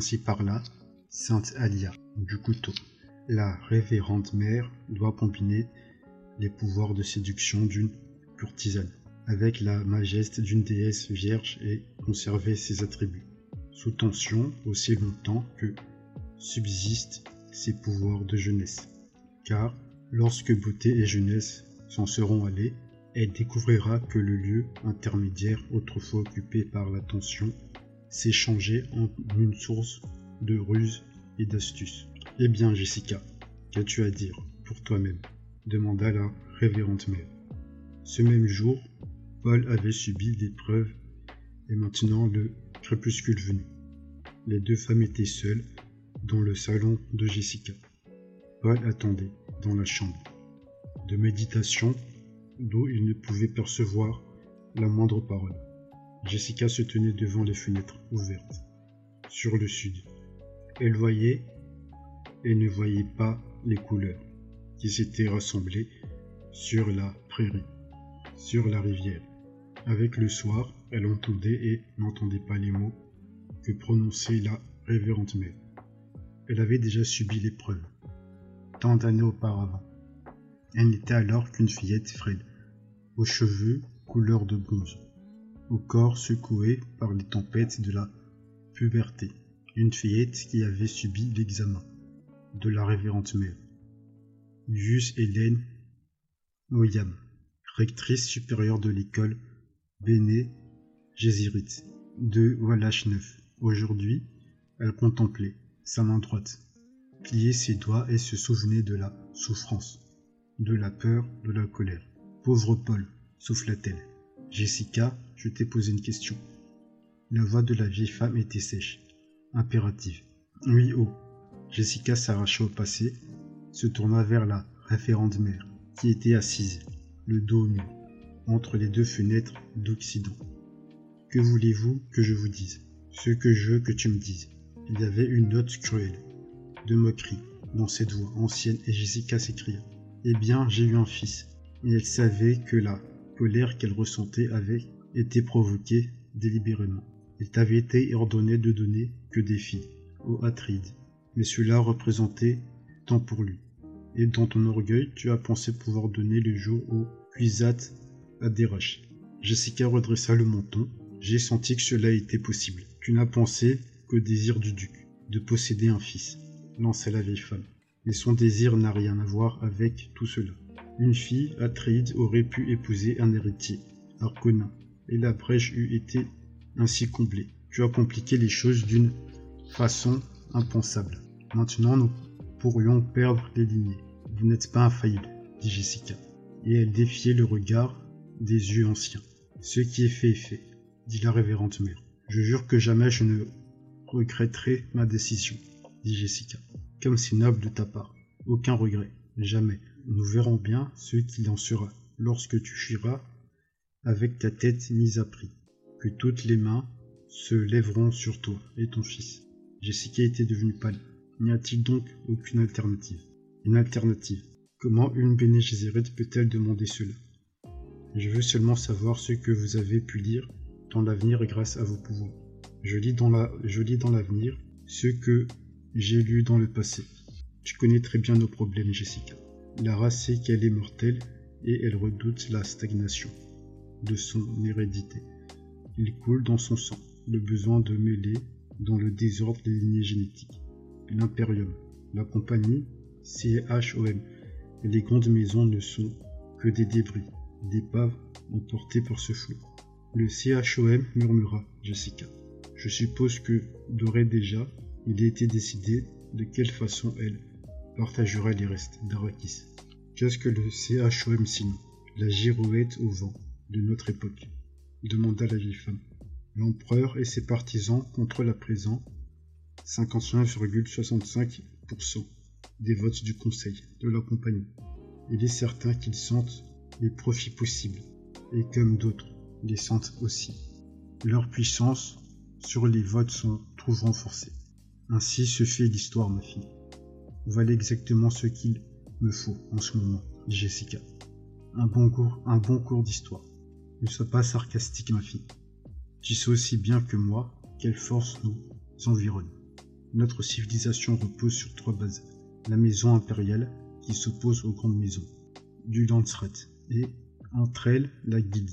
Ainsi parla Sainte Alia du couteau. La révérende mère doit combiner les pouvoirs de séduction d'une courtisane avec la majesté d'une déesse vierge et conserver ses attributs, sous tension aussi longtemps que subsistent ses pouvoirs de jeunesse. Car lorsque beauté et jeunesse s'en seront allés, elle découvrira que le lieu intermédiaire autrefois occupé par l'attention s'est changé en une source de ruse et d'astuce. Eh bien, Jessica, qu'as-tu à dire pour toi-même demanda la révérende mère. Ce même jour, Paul avait subi l'épreuve et maintenant le crépuscule venu. Les deux femmes étaient seules dans le salon de Jessica. Paul attendait dans la chambre de méditation d'où il ne pouvait percevoir la moindre parole. Jessica se tenait devant les fenêtres ouvertes sur le sud. Elle voyait et ne voyait pas les couleurs qui s'étaient rassemblées sur la prairie, sur la rivière. Avec le soir, elle entendait et n'entendait pas les mots que prononçait la révérende mère. Elle avait déjà subi l'épreuve, tant d'années auparavant. Elle n'était alors qu'une fillette frêle, aux cheveux couleur de bronze, au corps secoué par les tempêtes de la puberté, une fillette qui avait subi l'examen de la révérende mère. Jus Hélène Moyam, rectrice supérieure de l'école Béné Jézirite de Wallach-Neuf. Aujourd'hui, elle contemplait sa main droite, pliait ses doigts et se souvenait de la souffrance, de la peur, de la colère. Pauvre Paul, souffla-t-elle. Jessica, je t'ai posé une question. La voix de la vieille femme était sèche, impérative. Oui, oh. Jessica s'arracha au passé, se tourna vers la référende mère, qui était assise, le dos nu, entre les deux fenêtres d'Occident. Que voulez-vous que je vous dise? Ce que je veux que tu me dises. Il y avait une note cruelle, de moquerie, dans cette voix ancienne, et Jessica s'écria. Eh bien, j'ai eu un fils, et elle savait que la colère qu'elle ressentait avait été provoquée délibérément. Il t'avait été ordonné de donner que des filles, au Atride, mais cela représentait tant pour lui. Et dans ton orgueil, tu as pensé pouvoir donner le jour au Cuisat à Desroches. Jessica redressa le menton. J'ai senti que cela était possible. Tu n'as pensé qu'au désir du duc, de posséder un fils, lança la vieille femme. Mais son désir n'a rien à voir avec tout cela. Une fille, Atreide, aurait pu épouser un héritier, Arcona, et la brèche eût été ainsi comblée. Tu as compliqué les choses d'une façon impensable. Maintenant, nous pourrions perdre les lignées. Vous n'êtes pas infaillible, dit Jessica, et elle défiait le regard des yeux anciens. Ce qui est fait est fait, dit la révérende mère. Je jure que jamais je ne regretterai ma décision, dit Jessica. Comme c'est noble de ta part. Aucun regret, jamais. Nous verrons bien ce qu'il en sera lorsque tu fuiras avec ta tête mise à prix, que toutes les mains se lèveront sur toi et ton fils. Jessica était devenue pâle. N'y a-t-il donc aucune alternative? Une alternative? Comment une Béné peut-elle demander cela? Je veux seulement savoir ce que vous avez pu lire dans l'avenir grâce à vos pouvoirs. Je lis dans l'avenir ce que j'ai lu dans le passé. Tu connais très bien nos problèmes, Jessica. La race sait qu'elle est mortelle et elle redoute la stagnation de son hérédité. Il coule dans son sang le besoin de mêler dans le désordre les lignées génétiques. L'impérium, la compagnie, CHOM et les grandes maisons ne sont que des débris, des paves emportés par ce flot. Le CHOM murmura Jessica. Je suppose que, d'ores déjà, il a été décidé de quelle façon elle partagera les restes d'Arakis. Qu'est-ce que le CHOM La girouette au vent de notre époque demanda la vieille femme. L'empereur et ses partisans contrôlent à présent 59,65% des votes du Conseil de la compagnie. Il est certain qu'ils sentent les profits possibles, et comme d'autres les sentent aussi. Leur puissance sur les votes sont trouve renforcée. Ainsi se fait l'histoire, ma fille. Voilà exactement ce qu'il me faut en ce moment, Jessica. Un bon cours, un bon cours d'histoire. Ne sois pas sarcastique, ma fille. Tu sais aussi bien que moi quelle force nous environne. Notre civilisation repose sur trois bases. La maison impériale, qui s'oppose aux grandes maisons, du Landsrat, et, entre elles, la Guilde,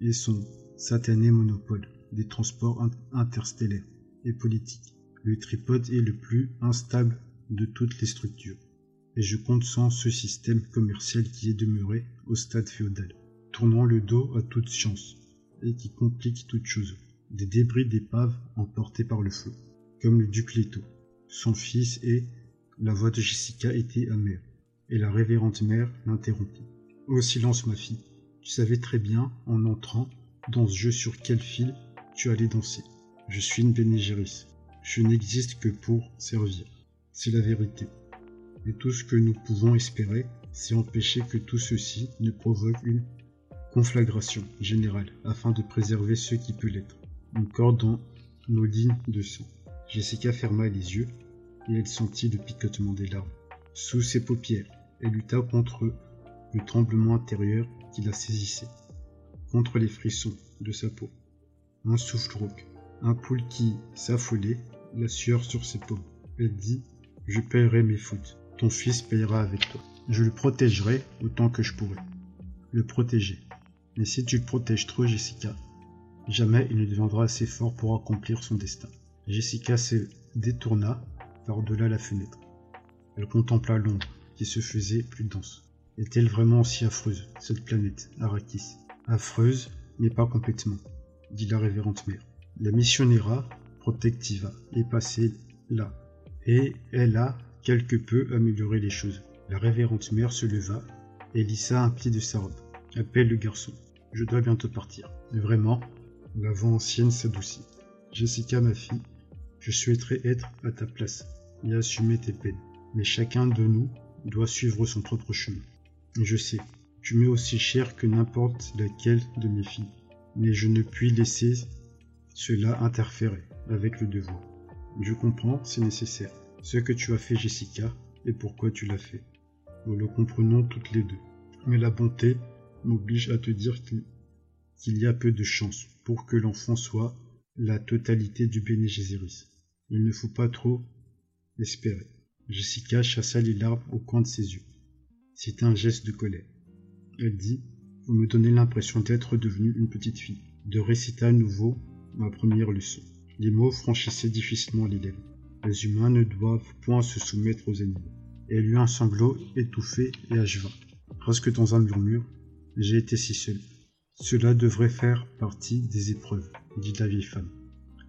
et son satané monopole des transports interstellaires et politiques. Le tripode est le plus instable de toutes les structures. Et je compte sans ce système commercial qui est demeuré au stade féodal, tournant le dos à toute science, et qui complique toute chose. Des débris d'épaves emportés par le feu, comme le duc Leto, son fils et la voix de Jessica était amère, et la révérende mère l'interrompit. Au silence, ma fille. Tu savais très bien, en entrant dans ce jeu, sur quel fil tu allais danser. Je suis une Bénégéris. Je n'existe que pour servir. C'est la vérité. Et tout ce que nous pouvons espérer, c'est empêcher que tout ceci ne provoque une conflagration générale afin de préserver ce qui peut l'être. Encore dans nos lignes de sang. Jessica ferma les yeux et elle sentit le picotement des larmes. Sous ses paupières, elle lutta contre le tremblement intérieur qui la saisissait, contre les frissons de sa peau. Un souffle rauque, un poule qui s'affolait, la sueur sur ses paumes. Elle dit Je paierai mes fautes. Ton fils payera avec toi. Je le protégerai autant que je pourrai. Le protéger. Mais si tu le protèges trop, Jessica, jamais il ne deviendra assez fort pour accomplir son destin. Jessica se détourna par-delà la fenêtre. Elle contempla l'ombre qui se faisait plus dense. Est-elle vraiment aussi affreuse, cette planète, Arrakis? Affreuse, mais pas complètement, dit la révérende mère. La missionnaire protectiva est passée là, et elle a quelque peu amélioré les choses. La révérende mère se leva et lissa un pied de sa robe. Appelle le garçon. Je dois bientôt partir. Vraiment, la voix ancienne s'adoucit. Jessica, ma fille, je souhaiterais être à ta place et assumer tes peines. Mais chacun de nous doit suivre son propre chemin. Je sais, tu m'es aussi cher que n'importe laquelle de mes filles. Mais je ne puis laisser cela interférer avec le devoir. Je comprends, c'est nécessaire. Ce que tu as fait, Jessica, et pourquoi tu l'as fait. Nous le comprenons toutes les deux. Mais la bonté m'oblige à te dire qu'il y a peu de chance pour que l'enfant soit la totalité du Bene il ne faut pas trop espérer. Jessica chassa les larmes au coin de ses yeux. C'était un geste de colère. Elle dit Vous me donnez l'impression d'être devenue une petite fille. De réciter à nouveau ma première leçon. Les mots franchissaient difficilement les lèvres. Les humains ne doivent point se soumettre aux animaux. Et elle eut un sanglot étouffé et acheva. Presque dans un murmure, j'ai été si seul. Cela devrait faire partie des épreuves, dit la vieille femme.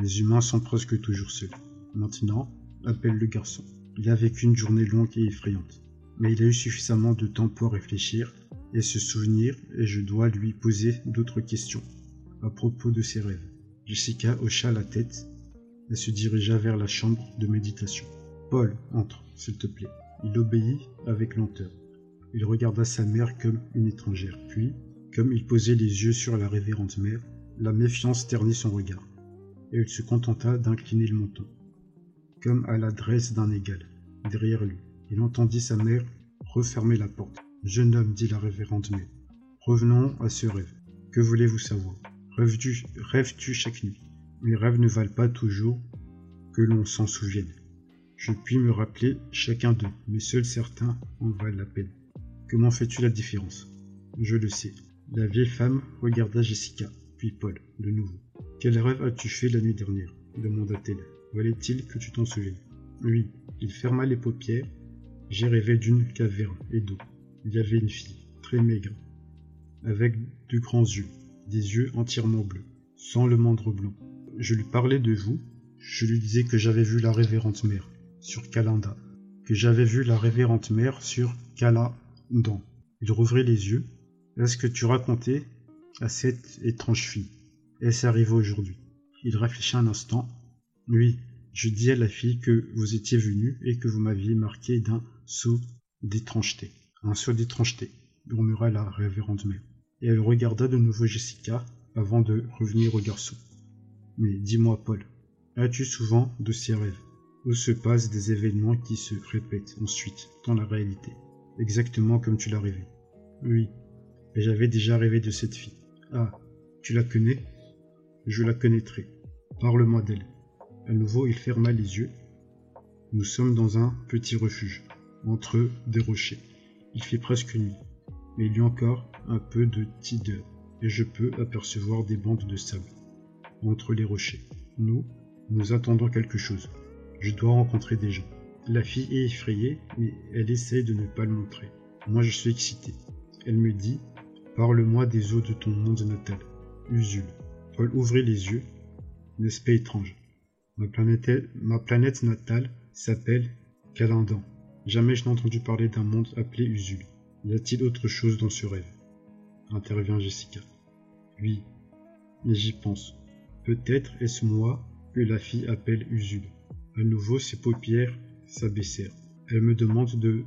Les humains sont presque toujours seuls. Maintenant, appelle le garçon. Il a vécu une journée longue et effrayante. Mais il a eu suffisamment de temps pour réfléchir et se souvenir et je dois lui poser d'autres questions à propos de ses rêves. Jessica hocha la tête et se dirigea vers la chambre de méditation. Paul, entre, s'il te plaît. Il obéit avec lenteur. Il regarda sa mère comme une étrangère. Puis, comme il posait les yeux sur la révérende mère, la méfiance ternit son regard, et il se contenta d'incliner le menton comme à l'adresse d'un égal. Derrière lui, il entendit sa mère refermer la porte. Jeune homme, dit la révérende mère, revenons à ce rêve. Que voulez-vous savoir? Rêves-tu rêves chaque nuit? Mes rêves ne valent pas toujours que l'on s'en souvienne. Je puis me rappeler chacun d'eux, mais seuls certains en valent la peine. Comment fais-tu la différence? Je le sais. La vieille femme regarda Jessica, puis Paul, de nouveau. Quel rêve as-tu fait la nuit dernière? demanda-t-elle. Valait-il que tu t'en souviennes? Oui, il ferma les paupières. J'ai rêvé d'une caverne et d'eau. Il y avait une fille, très maigre, avec de grands yeux, des yeux entièrement bleus, sans le moindre blanc. Je lui parlais de vous, je lui disais que j'avais vu la révérende mère sur Calanda, que j'avais vu la révérende mère sur Calandan. Il rouvrit les yeux. Est-ce que tu racontais à cette étrange fille Est-ce arrivé aujourd'hui? Il réfléchit un instant, oui, je dis à la fille que vous étiez venu et que vous m'aviez marqué d'un saut d'étrangeté. Un saut d'étrangeté, murmura la révérende mère. Et elle regarda de nouveau Jessica avant de revenir au garçon. Mais dis-moi, Paul, as-tu souvent de ces rêves où se passent des événements qui se répètent ensuite dans la réalité, exactement comme tu l'as rêvé? Oui, et j'avais déjà rêvé de cette fille. Ah, tu la connais? Je la connaîtrai. Parle-moi d'elle. À nouveau, il ferma les yeux. Nous sommes dans un petit refuge, entre des rochers. Il fait presque nuit, mais il y a encore un peu de tideur, et je peux apercevoir des bandes de sable entre les rochers. Nous, nous attendons quelque chose. Je dois rencontrer des gens. La fille est effrayée, mais elle essaye de ne pas le montrer. Moi, je suis excité. Elle me dit Parle-moi des eaux de ton monde natal. Usul. Paul ouvrit les yeux. N'est-ce pas étrange? Ma planète, natale s'appelle Calendan. Jamais je n'ai entendu parler d'un monde appelé Usul. Y a-t-il autre chose dans ce rêve? Intervient Jessica. Oui, mais j'y pense. Peut-être est-ce moi que la fille appelle Usul. À nouveau, ses paupières s'abaissèrent. Elle me demande de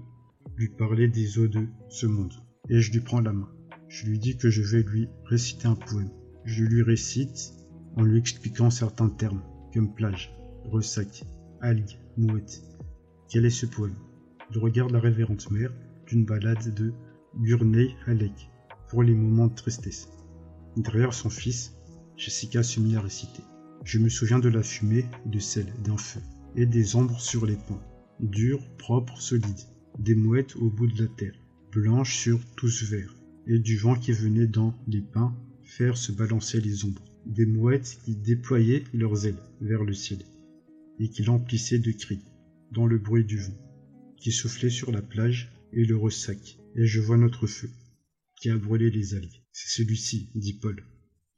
lui parler des eaux de ce monde. Et je lui prends la main. Je lui dis que je vais lui réciter un poème. Je lui récite en lui expliquant certains termes, comme plage, ressac, algue, mouette. Quel est ce poème? Je regarde la révérende mère d'une balade de Gurney Halleck pour les moments de tristesse. Derrière son fils, Jessica se mit à réciter. Je me souviens de la fumée, de celle d'un feu, et des ombres sur les pans, durs, propres, solides, des mouettes au bout de la terre, blanches sur tous verts, et du vent qui venait dans les pins faire se balancer les ombres, des mouettes qui déployaient leurs ailes vers le ciel, et qui l'emplissaient de cris, dans le bruit du vent, qui soufflait sur la plage et le ressac, et je vois notre feu, qui a brûlé les algues. C'est celui-ci, dit Paul.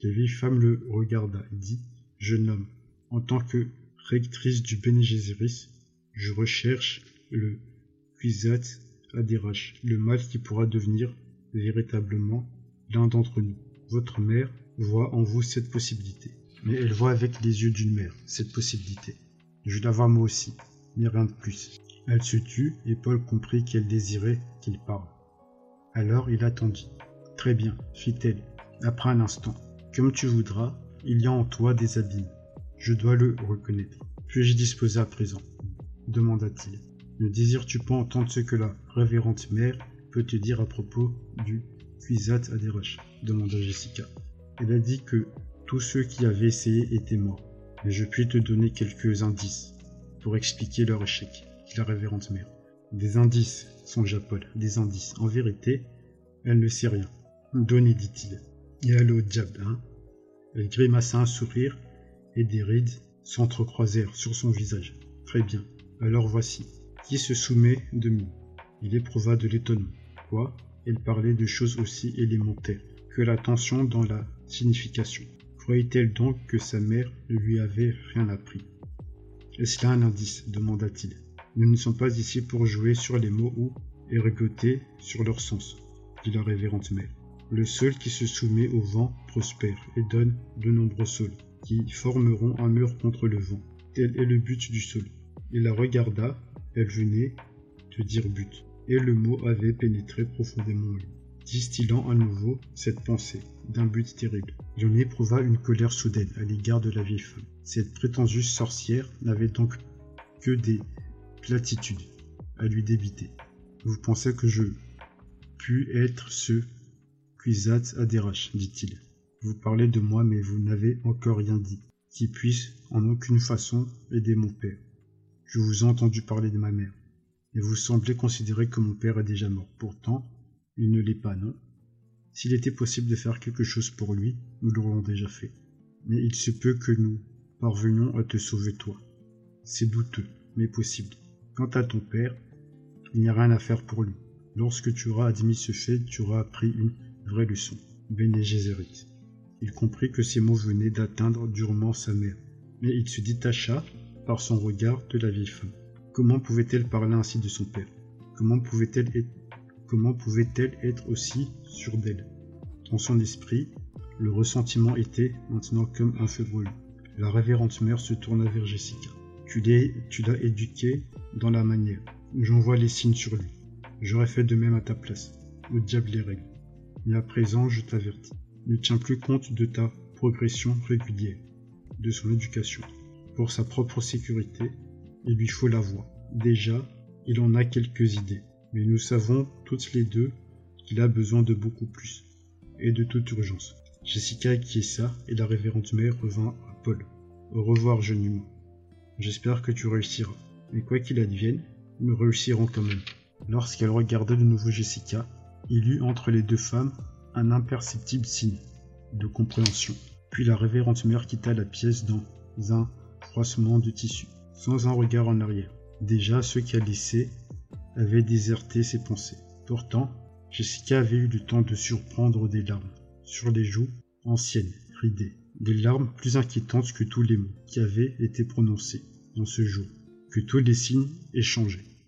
La vieille femme le regarda et dit Jeune homme, en tant que rectrice du Bene je recherche le Kwisat Adirash, le mal qui pourra devenir véritablement l'un d'entre nous. Votre mère voit en vous cette possibilité. Mais elle voit avec les yeux d'une mère cette possibilité. Je la vois moi aussi, mais rien de plus. Elle se tut et Paul comprit qu'elle désirait qu'il parle. Alors il attendit. Très bien, fit-elle, après un instant. Comme tu voudras, il y a en toi des abîmes. Je dois le reconnaître. Puis-je disposer à présent? demanda-t-il. Ne désires-tu pas entendre ce que la révérende mère peut te dire à propos du Kwisatz Haderach demanda Jessica. Elle a dit que tous ceux qui avaient essayé étaient morts. Mais je puis te donner quelques indices pour expliquer leur échec, dit la révérende mère. Des indices, songea Paul, des indices. En vérité, elle ne sait rien. Donnez, dit-il. Et allô, diable, hein Elle grimaça un sourire et des rides s'entrecroisèrent sur son visage. Très bien. Alors voici. Qui se soumet de nous Il éprouva de l'étonnement. Quoi? Elle parlait de choses aussi élémentaires que la tension dans la signification. Croyait-elle donc que sa mère ne lui avait rien appris? Est-ce là un indice? demanda-t-il. Nous ne sommes pas ici pour jouer sur les mots ou ergoter sur leur sens, dit la révérende mère. Le sol qui se soumet au vent prospère et donne de nombreux sols, qui formeront un mur contre le vent. Tel est le but du sol. Il la regarda, elle venait de dire but, et le mot avait pénétré profondément en lui, distillant à nouveau cette pensée d'un but terrible. Il en éprouva une colère soudaine à l'égard de la vieille femme. Cette prétendue sorcière n'avait donc que des platitudes à lui débiter. Vous pensez que je puis être ce Kwisatz Haderach, dit-il. Vous parlez de moi, mais vous n'avez encore rien dit, qui puisse en aucune façon aider mon père. Je vous ai entendu parler de ma mère, et vous semblez considérer que mon père est déjà mort. Pourtant, il ne l'est pas, non? S'il était possible de faire quelque chose pour lui, nous l'aurions déjà fait. Mais il se peut que nous parvenions à te sauver toi. C'est douteux, mais possible. Quant à ton père, il n'y a rien à faire pour lui. Lorsque tu auras admis ce fait, tu auras appris une vraie leçon. Bene Il comprit que ces mots venaient d'atteindre durement sa mère, mais il se détacha par son regard de la vieille femme. Comment pouvait-elle parler ainsi de son père? Comment pouvait-elle être, comment pouvait-elle être aussi sûre d'elle? Dans son esprit, le ressentiment était maintenant comme un feu brûlant. La révérende mère se tourna vers Jessica. Tu l'as éduqué dans la manière. J'en vois les signes sur lui. J'aurais fait de même à ta place. Au diable les règles. Mais à présent, je t'avertis. Ne tiens plus compte de ta progression régulière, de son éducation. Pour sa propre sécurité, il lui faut la voix. Déjà, il en a quelques idées, mais nous savons toutes les deux qu'il a besoin de beaucoup plus, et de toute urgence. Jessica acquiesça et la révérende mère revint à Paul. Au revoir, jeune humain. J'espère que tu réussiras. Mais quoi qu'il advienne, nous réussirons quand même. Lorsqu'elle regardait de nouveau Jessica, il eut entre les deux femmes un imperceptible signe de compréhension. Puis la révérende mère quitta la pièce dans un froissement de tissu, sans un regard en arrière. Déjà, ceux qui laissé avaient déserté ses pensées. Pourtant, Jessica avait eu le temps de surprendre des larmes sur les joues anciennes, ridées. Des larmes plus inquiétantes que tous les mots qui avaient été prononcés dans ce jour, que tous les signes échangés.